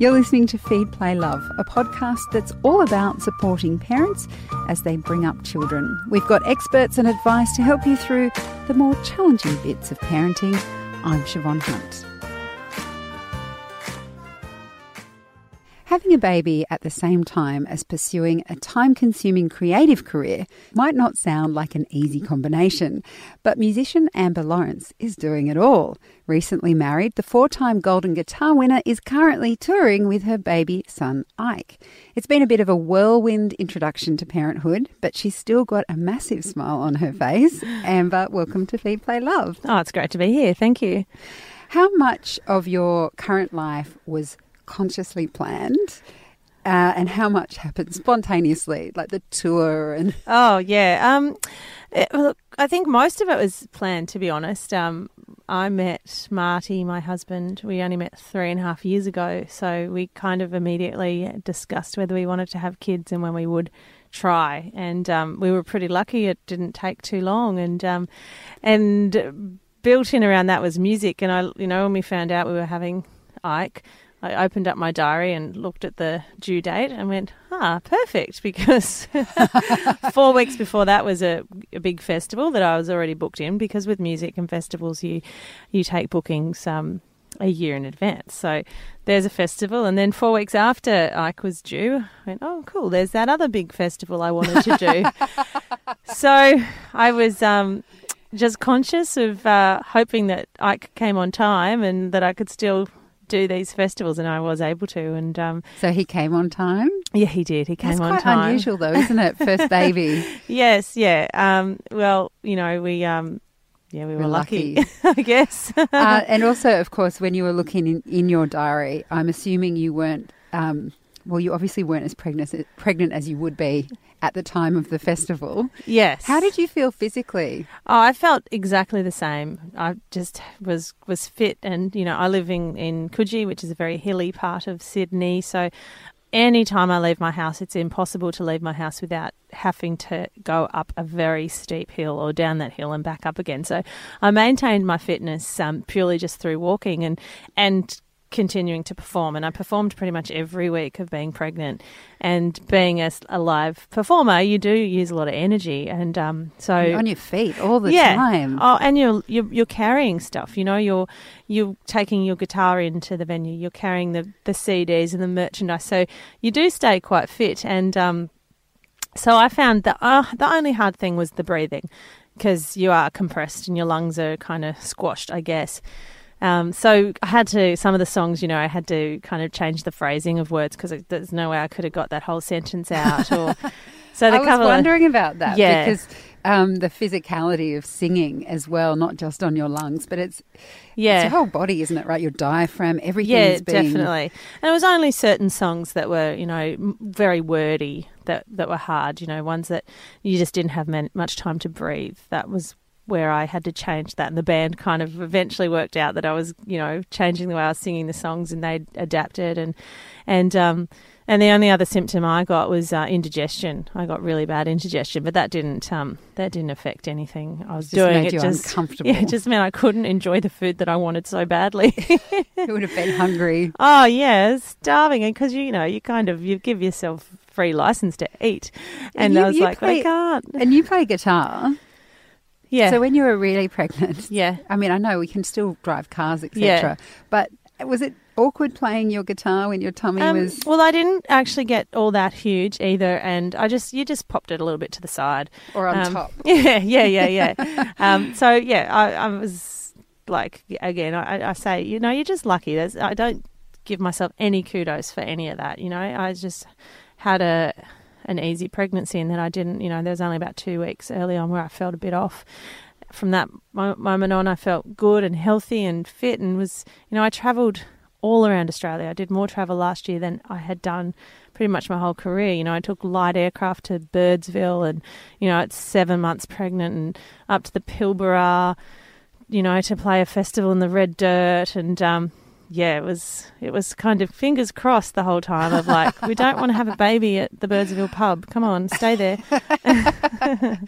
You're listening to Feed, Play, Love, a podcast that's all about supporting parents as they bring up children. We've got experts and advice to help you through the more challenging bits of parenting. I'm Siobhan Hunt. Having a baby at the same time as pursuing a time consuming creative career might not sound like an easy combination, but musician Amber Lawrence is doing it all. Recently married, the four time Golden Guitar winner is currently touring with her baby son Ike. It's been a bit of a whirlwind introduction to parenthood, but she's still got a massive smile on her face. Amber, welcome to Feed Play Love. Oh, it's great to be here. Thank you. How much of your current life was consciously planned? Uh, and how much happened spontaneously, like the tour and? Oh yeah, um, it, look, I think most of it was planned. To be honest, um, I met Marty, my husband. We only met three and a half years ago, so we kind of immediately discussed whether we wanted to have kids and when we would try. And um, we were pretty lucky; it didn't take too long, and um, and built in around that was music. And I, you know, when we found out we were having Ike I opened up my diary and looked at the due date and went, ah, perfect, because four weeks before that was a, a, big festival that I was already booked in because with music and festivals, you, you take bookings um, a year in advance. So there's a festival. And then four weeks after Ike was due, I went, oh, cool, there's that other big festival I wanted to do. so I was. Um, just conscious of uh, hoping that Ike came on time and that I could still do these festivals, and I was able to. And um, so he came on time. Yeah, he did. He came on time. That's on quite time. Unusual though, isn't it? First baby. yes. Yeah. Um, well, you know, we. Um, yeah, we were, lucky, lucky, I guess. uh, and also, of course, when you were looking in, in your diary, I'm assuming you weren't um, well, you obviously weren't as pregnant, pregnant as you would be at the time of the festival. Yes. How did you feel physically? Oh, I felt exactly the same. I just was was fit, and you know, I live in in Coogee, which is a very hilly part of Sydney, so. Any time I leave my house, it's impossible to leave my house without having to go up a very steep hill or down that hill and back up again. So I maintained my fitness um, purely just through walking and and continuing to perform. And I performed pretty much every week of being pregnant. And being a, a live performer, you do use a lot of energy. And um, so you're on your feet all the yeah. time. Oh, and you're, you're you're carrying stuff. You know, you're you're taking your guitar into the venue. You're carrying the the CDs and the merchandise. So you do stay quite fit. And um, so I found that uh, the only hard thing was the breathing because you are compressed and your lungs are kind of squashed, I guess. Um, so I had to some of the songs, you know, I had to kind of change the phrasing of words because there's no way I could have got that whole sentence out. Or so the I was wondering about that yeah. because um, the physicality of singing as well, not just on your lungs, but it's yeah, it's your whole body, isn't it? Right, your diaphragm, everything. Yeah, being... definitely. And it was only certain songs that were, you know, very wordy that that were hard. You know, ones that you just didn't have much time to breathe. That was where I had to change that, and the band kind of eventually worked out that I was, you know, changing the way I was singing the songs, and they adapted, and and um, and the only other symptom I got was uh, indigestion. I got really bad indigestion, but that didn't um, that didn't affect anything I was just doing. it just uncomfortable. Yeah, it just meant I couldn't enjoy the food that I wanted so badly. you would have been hungry. Oh yeah, starving, and because you know you kind of you give yourself free license to eat, and you, I was like, play, I can't. And you play guitar. Yeah. So when you were really pregnant, yeah. I mean, I know we can still drive cars, etc. Yeah. But was it awkward playing your guitar when your tummy um, was? Well, I didn't actually get all that huge either, and I just you just popped it a little bit to the side or on um, top. Yeah, yeah, yeah, yeah. um, so yeah, I, I, was like, again, I, I, say, you know, you're just lucky. There's, I don't give myself any kudos for any of that. You know, I just had a an easy pregnancy and then I didn't, you know, there was only about two weeks early on where I felt a bit off. From that moment on, I felt good and healthy and fit and was, you know, I travelled all around Australia. I did more travel last year than I had done pretty much my whole career. You know, I took light aircraft to Birdsville and, you know, it's seven months pregnant and up to the Pilbara, you know, to play a festival in the red dirt and, um, yeah, it was it was kind of fingers crossed the whole time of like, we don't want to have a baby at the Birdsville pub. Come on, stay there.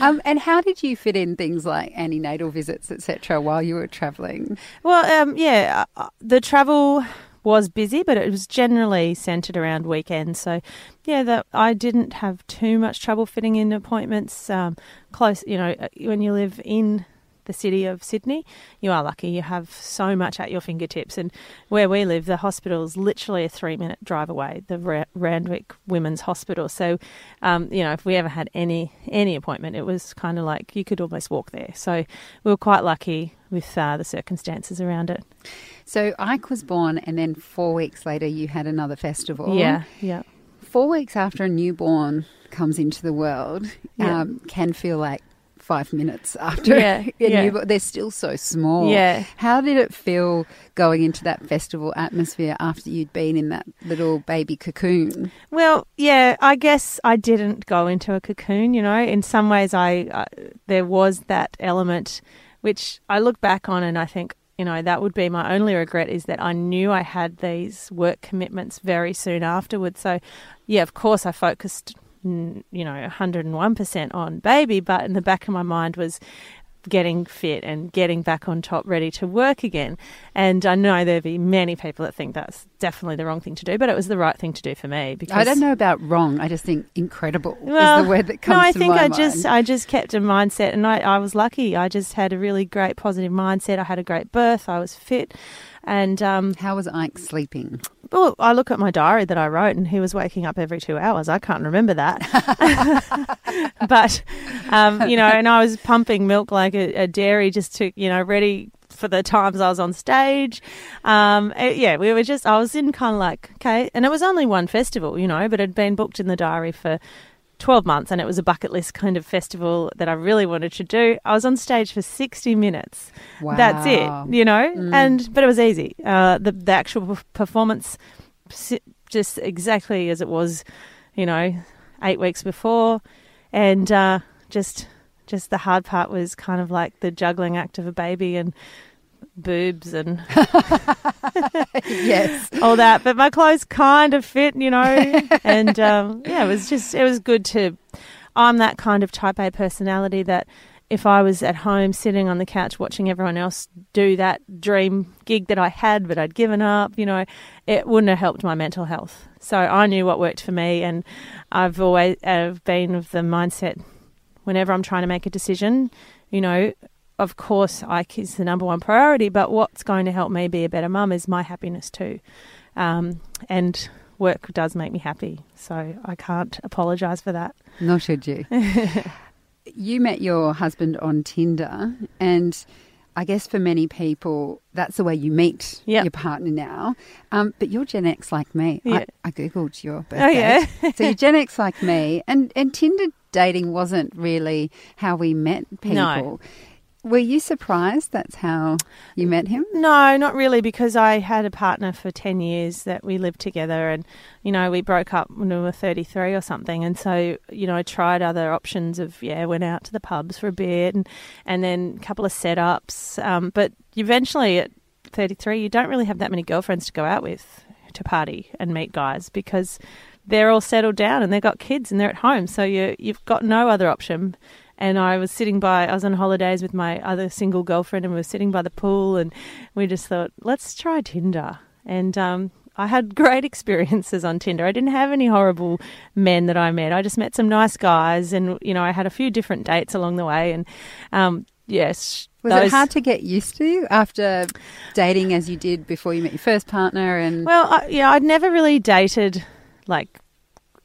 um, and how did you fit in things like antenatal visits, etc., while you were travelling? Well, um, yeah, uh, uh, the travel was busy, but it was generally centered around weekends. So, yeah, that I didn't have too much trouble fitting in appointments um, close. You know, uh, when you live in the city of Sydney, you are lucky. You have so much at your fingertips. And where we live, the hospital is literally a three minute drive away, the Randwick Women's Hospital. So, um, you know, if we ever had any any appointment, it was kind of like you could almost walk there. So we were quite lucky with uh, the circumstances around it. So Ike was born, and then four weeks later, you had another festival. Yeah, yeah. Four weeks after a newborn comes into the world, yeah. um, can feel like five minutes after yeah, yeah. they're still so small. Yeah. How did it feel going into that festival atmosphere after you'd been in that little baby cocoon? Well, yeah, I guess I didn't go into a cocoon, you know. In some ways I uh, there was that element which I look back on and I think you know, that would be my only regret is that I knew I had these work commitments very soon afterwards. So, yeah, of course, I focused you know 101% on baby but in the back of my mind was getting fit and getting back on top ready to work again. And i know there'll be many people that think that's definitely the wrong thing to do but it was the right thing to do for me because i don't know about wrong. I just think incredible well, is the word that comes no i think i mind. just i just kept a mindset and I, I was lucky. I just had a really great positive mindset. I had a great birth. I was fit and um, how was Ike sleeping? Well, I look at my diary that I wrote, and he was waking up every two hours. I can't remember that, but um, you know, and I was pumping milk like a, a, dairy just to you know ready for the times I was on stage. Um, it, eh, yeah, we were just I was in kind of like okay, and it was only one festival, you know, but it had been booked in the diary for 12 months and it was a bucket list kind of festival that I really wanted to do. I was on stage for 60 minutes. Wow. That's it, you know? Mm. And but it was easy. Uh, the the actual performance just exactly as it was, you know, 8 weeks before and uh, just just the hard part was kind of like the juggling act of a baby and boobs and yes, all that. But my clothes kind of fit, you know, and um, yeah, it was just it was good to. I'm that kind of type A personality that if I was at home sitting on the couch watching everyone else do that dream gig that I had but I'd given up, you know, it wouldn't have helped my mental health. So I knew what worked for me, and I've always I've been of the mindset whenever I'm trying to make a decision, you know, of course, Ike is the number one priority, but what's going to help me be a better mum is my happiness too. Um, and work does make me happy, so I can't apologise for that. Nor should you. you met your husband on Tinder, and I guess for many people, that's the way you meet yep. your partner now. Um, but you're Gen X like me. Yeah. I, I, googled your birthday. Oh yeah. so you're Gen X like me, and and Tinder dating wasn't really how we met people. No. Were you surprised that's how you met him? No, not really, because I had a partner for 10 years that we lived together and, you know, we broke up when we were 33 or something. And so, you know, I tried other options of, yeah, went out to the pubs for a bit and, and then a couple of setups. Um, but eventually at 33, you don't really have that many girlfriends to go out with to party and meet guys because they're all settled down and they've got kids and they're at home. So you, you've got no other option and I was sitting by, I was on holidays with my other single girlfriend, and we were sitting by the pool, and we just thought, let's try Tinder. And um, I had great experiences on Tinder. I didn't have any horrible men that I met. I just met some nice guys, and you know, I had a few different dates along the way. And um, yes, was those... it hard to get used to after dating as you did before you met your first partner? And well, I, yeah, I'd never really dated like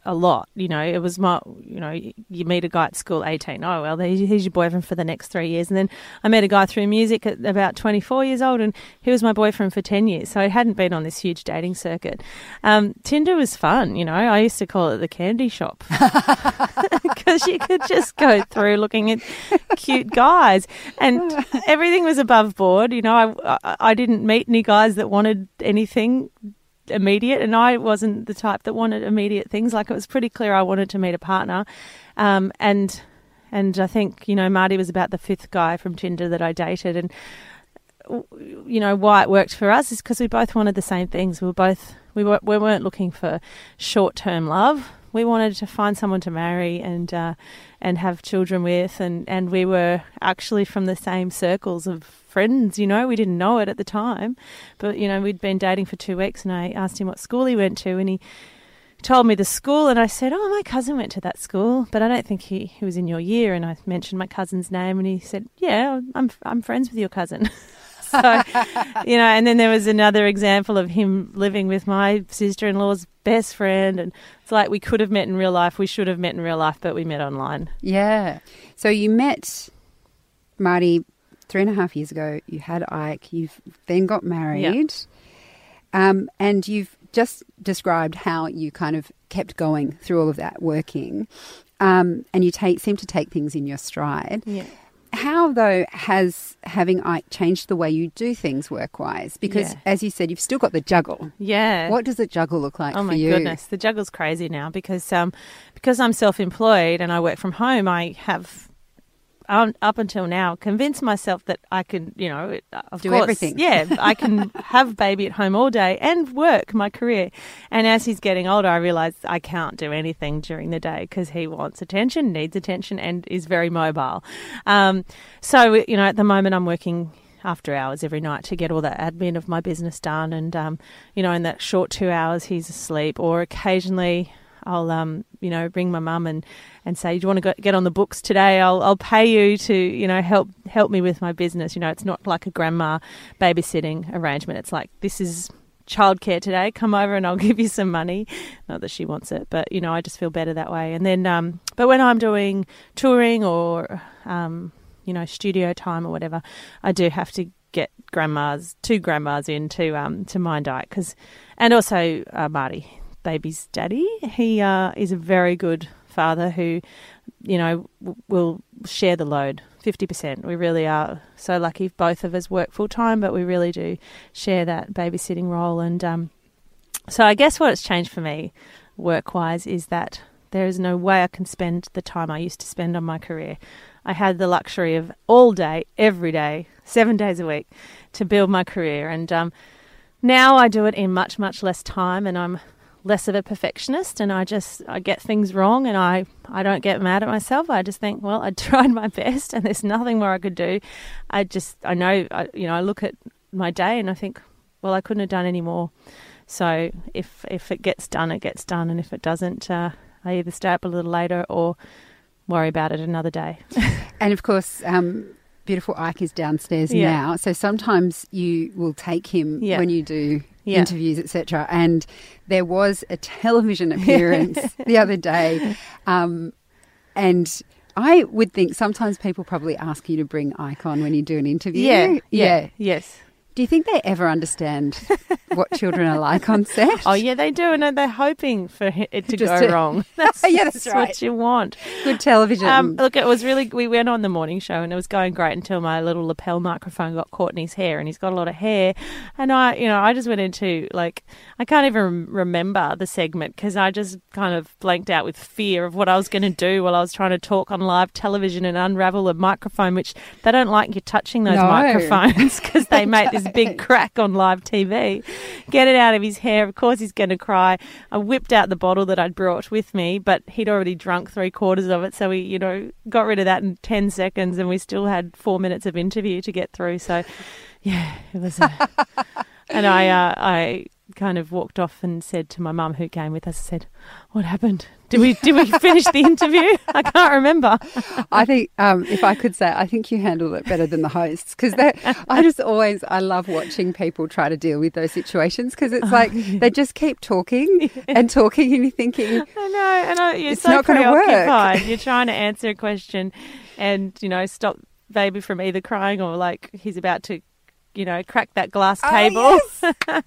a lot. You know, it was my, you know, you meet a guy at school, 18. Oh, well, he's your boyfriend for the next three years. And then I met a guy through music at about 24 years old, and he was my boyfriend for 10 years. So I hadn't been on this huge dating circuit. Um, Tinder was fun, you know. I used to call it the candy shop because you could just go through looking at cute guys, and everything was above board. You know, I, I, I didn't meet any guys that wanted anything immediate, and I wasn't the type that wanted immediate things. Like it was pretty clear I wanted to meet a partner, um, and and I think you know Marty was about the fifth guy from Tinder that I dated, and you know why it worked for us is because we both wanted the same things. We were both we, were, we weren't looking for short term love. We wanted to find someone to marry and uh, and have children with, and, and we were actually from the same circles of friends. You know, we didn't know it at the time, but you know, we'd been dating for two weeks, and I asked him what school he went to, and he told me the school, and I said, "Oh, my cousin went to that school, but I don't think he, he was in your year." And I mentioned my cousin's name, and he said, "Yeah, I'm I'm friends with your cousin." so, you know, and then there was another example of him living with my sister in law's best friend. And it's like we could have met in real life. We should have met in real life, but we met online. Yeah. So you met Marty three and a half years ago. You had Ike. You've then got married. Um, and you've just described how you kind of kept going through all of that working. Um, and you take seem to take things in your stride. Yeah. How, though, has having Ike changed the way you do things work wise? Because, Yeah. as you said, you've still got the juggle. Yeah. What does the juggle look like Oh my you? goodness, the juggle's crazy now because um because I'm self-employed and I work from home. I have um, up until now convinced myself that I can, you know, uh, of Do course, everything. Yeah, I can have baby at home all day and work my career. And as he's getting older, I realize I can't do anything during the day because he wants attention, needs attention, and is very mobile. Um, so you know, at the moment, I'm working after hours every night to get all the admin of my business done. And, um, you know, in that short two hours, he's asleep. Or occasionally I'll, um, you know, ring my mum and, and say, do you want to get on the books today? I'll, I'll pay you to, you know, help, help me with my business. You know, it's not like a grandma babysitting arrangement. It's like, this is childcare today. Come over and I'll give you some money. Not that she wants it, but, you know, I just feel better that way. And then, um, but when I'm doing touring or, um, you know, studio time or whatever, I do have to get grandmas, two grandmas in to um to mind Ike because, and also uh, Marty, baby's daddy. He uh, is a very good father who, you know, w- will share the load. 50%. We really are so lucky. Both of us work full time, but we really do share that babysitting role. And um, so I guess what has changed for me work wise is that there is no way I can spend the time I used to spend on my career. I had the luxury of all day, every day, seven days a week to build my career. And um, now I do it in much, much less time and I'm less of a perfectionist and I just I get things wrong and I I don't get mad at myself. I just think, well, I tried my best and there's nothing more I could do. I just I know I, you know I look at my day and I think, well, I couldn't have done any more. So if if it gets done, it gets done, and if it doesn't, uh, I either stay up a little later or worry about it another day. And of course, um, beautiful Ike is downstairs Yeah. now. So sometimes you will take him Yeah. when you do Yeah. interviews, etc. And there was a television appearance the other day, um, and. I would think sometimes people probably ask you to bring Ike on when you do an interview. yeah, yeah, yes. Do you think they ever understand what children are like on set? Oh yeah, they do, and they're hoping for it to Just go to- wrong. That's, Yeah, that's what right. you want. Good television. Um, look, it was really. We went on the morning show, and it was going great until my little lapel microphone got caught in his hair, and he's got a lot of hair. And I, you know, I just went into like I can't even remember the segment because I just kind of blanked out with fear of what I was going to do while I was trying to talk on live television and unravel a microphone, which they don't like you touching those No. microphones because they make this big crack on live TV. Get it out of his hair. Of course, he's going to cry. I whipped out the bottle that I'd brought with me, but he'd already drunk three quarters of it. So we, you know, got rid of that in 10 seconds and we still had four minutes of interview to get through. So, yeah, it was. A, and I, uh, I kind of walked off and said to my mum who came with us, I said, What happened? Did we, did we finish the interview? I can't remember. I think, um, if I could say, I think you handled it better than the hosts because I just always, I love watching people try to deal with those situations because Oh, it's like they just keep talking and talking and you're thinking, I know, and I, you're It's so not gonna work. preoccupied. You're trying to answer a question, and you know, stop baby from either crying or like he's about to, you know, crack that glass Oh, table.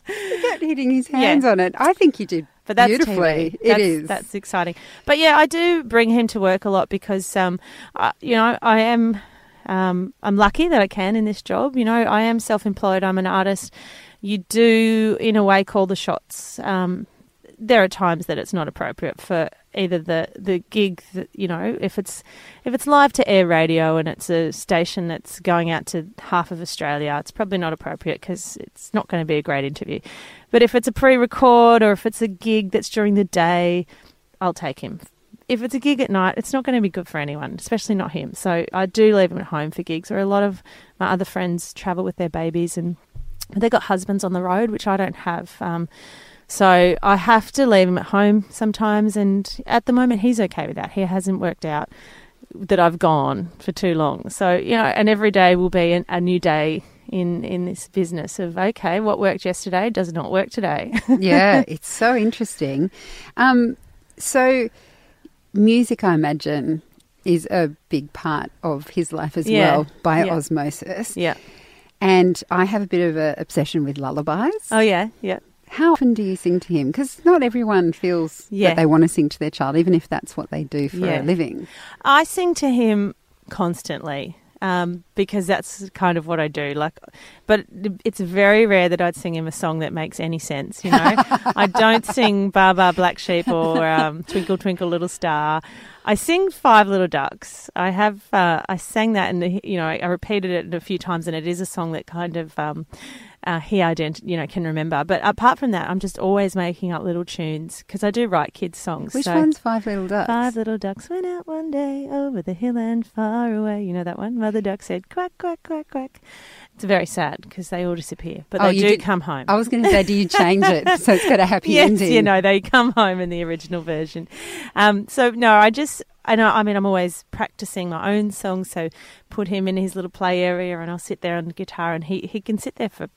he kept hitting his hands on it. I think he did But that's beautifully. TV. It that's, is. That's exciting. But yeah, I do bring him to work a lot because, um, I, you know, I am, um, I'm lucky that I can in this job. You know, I am self-employed. I'm an artist. You do, in a way, call the shots. Um, there are times that it's not appropriate for either the the gig that you know if it's if it's live to air radio and it's a station that's going out to half of Australia, it's probably not appropriate because it's not going to be a great interview. But if it's a pre-record or if it's a gig that's during the day, I'll take him. If it's a gig at night, it's not going to be good for anyone, especially not him. So I do leave him at home for gigs. Or a lot of my other friends travel with their babies and they've got husbands on the road, which I don't have. Um, so I have to leave him at home sometimes, and at the moment he's okay with that. He hasn't worked out that I've gone for too long. So you know, and every day will be an, a new day in in this business of okay, what worked yesterday does not work today. yeah, it's so interesting. Um, so music, I imagine, is a big part of his life as Yeah, well by yeah. osmosis. yeah. And I have a bit of an obsession with lullabies. Oh yeah, yeah. How often do you sing to him? Because not everyone feels Yeah. that they want to sing to their child, even if that's what they do for Yeah. a living. I sing to him constantly um, because that's kind of what I do. Like, but it's very rare that I'd sing him a song that makes any sense. You know, I don't sing "Baa Baa Black Sheep" or um, "Twinkle Twinkle Little Star." I sing Five Little Ducks. I have uh, I sang that and you know I, I repeated it a few times, and it is a song that kind of. Um, uh, he ident- you know, can remember. But apart from that, I'm just always making up little tunes because I do write kids' songs. Which so- one's Five Little Ducks? Five little ducks went out one day over the hill and far away. You know that one? Mother duck said quack, quack, quack, quack. It's very sad because they all disappear, but Oh, they do did- come home. I was going to say, do you change it so it's got a happy yes, ending? you know, they come home in the original version. Um, so, no, I just, I know, I mean, I'm always practicing my own songs. So, put him in his little play area and I'll sit there on the guitar and he, he can sit there for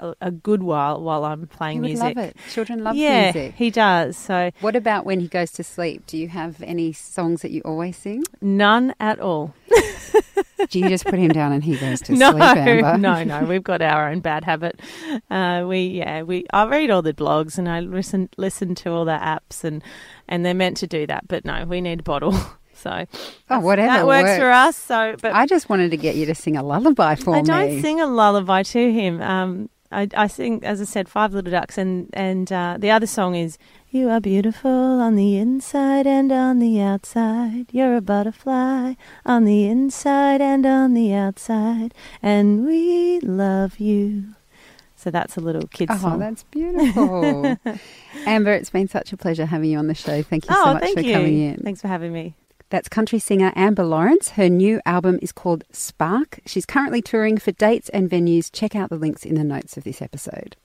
a, a good while while I'm playing would music. love it. Children love yeah, music. he does. So, What about when he goes to sleep? Do you have any songs that you always sing? none at all. Do you just put him down and he goes to no, sleep, Amber? no, no. We've got our own bad habit. Uh, we, yeah, we. I read all the blogs and I listen listen to all the apps and and they're meant to do that. But no, we need a bottle. So Oh, whatever that works, works. for us. So, but I just wanted to get you to sing a lullaby for me. I me. don't sing a lullaby to him. Um, I, I sing, as I said, Five Little Ducks, and and uh, the other song is "You are beautiful on the inside and on the outside. You're a butterfly on the inside and on the outside, and we love you." So that's a little kid's song. Oh, song. that's beautiful. Amber, it's been such a pleasure having you on the show. Thank you oh, so much thank for you. coming in. Thanks for having me. That's country singer Amber Lawrence. Her new album is called Spark. She's currently touring for dates and venues. Check out the links in the notes of this episode.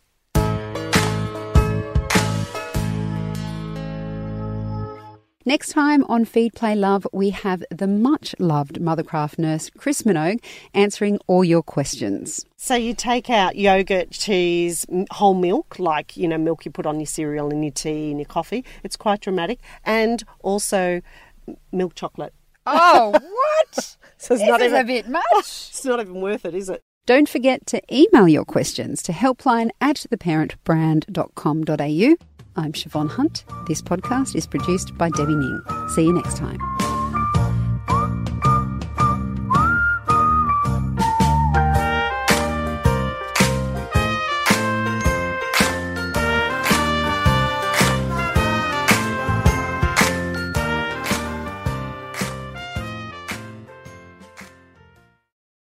Next time on Feed Play Love, we have the much loved Mothercraft nurse Chris Minogue answering all your questions. So you take out yogurt, cheese, whole milk, like you know milk you put on your cereal and your tea and your coffee. It's quite dramatic, and also milk chocolate. Oh, what? So it's this not is even a bit much. it's not even worth it, is it? Don't forget to email your questions to helpline at theparentbrand.com.au. I'm Siobhan Hunt. This podcast is produced by Debbie Ning. See you next time.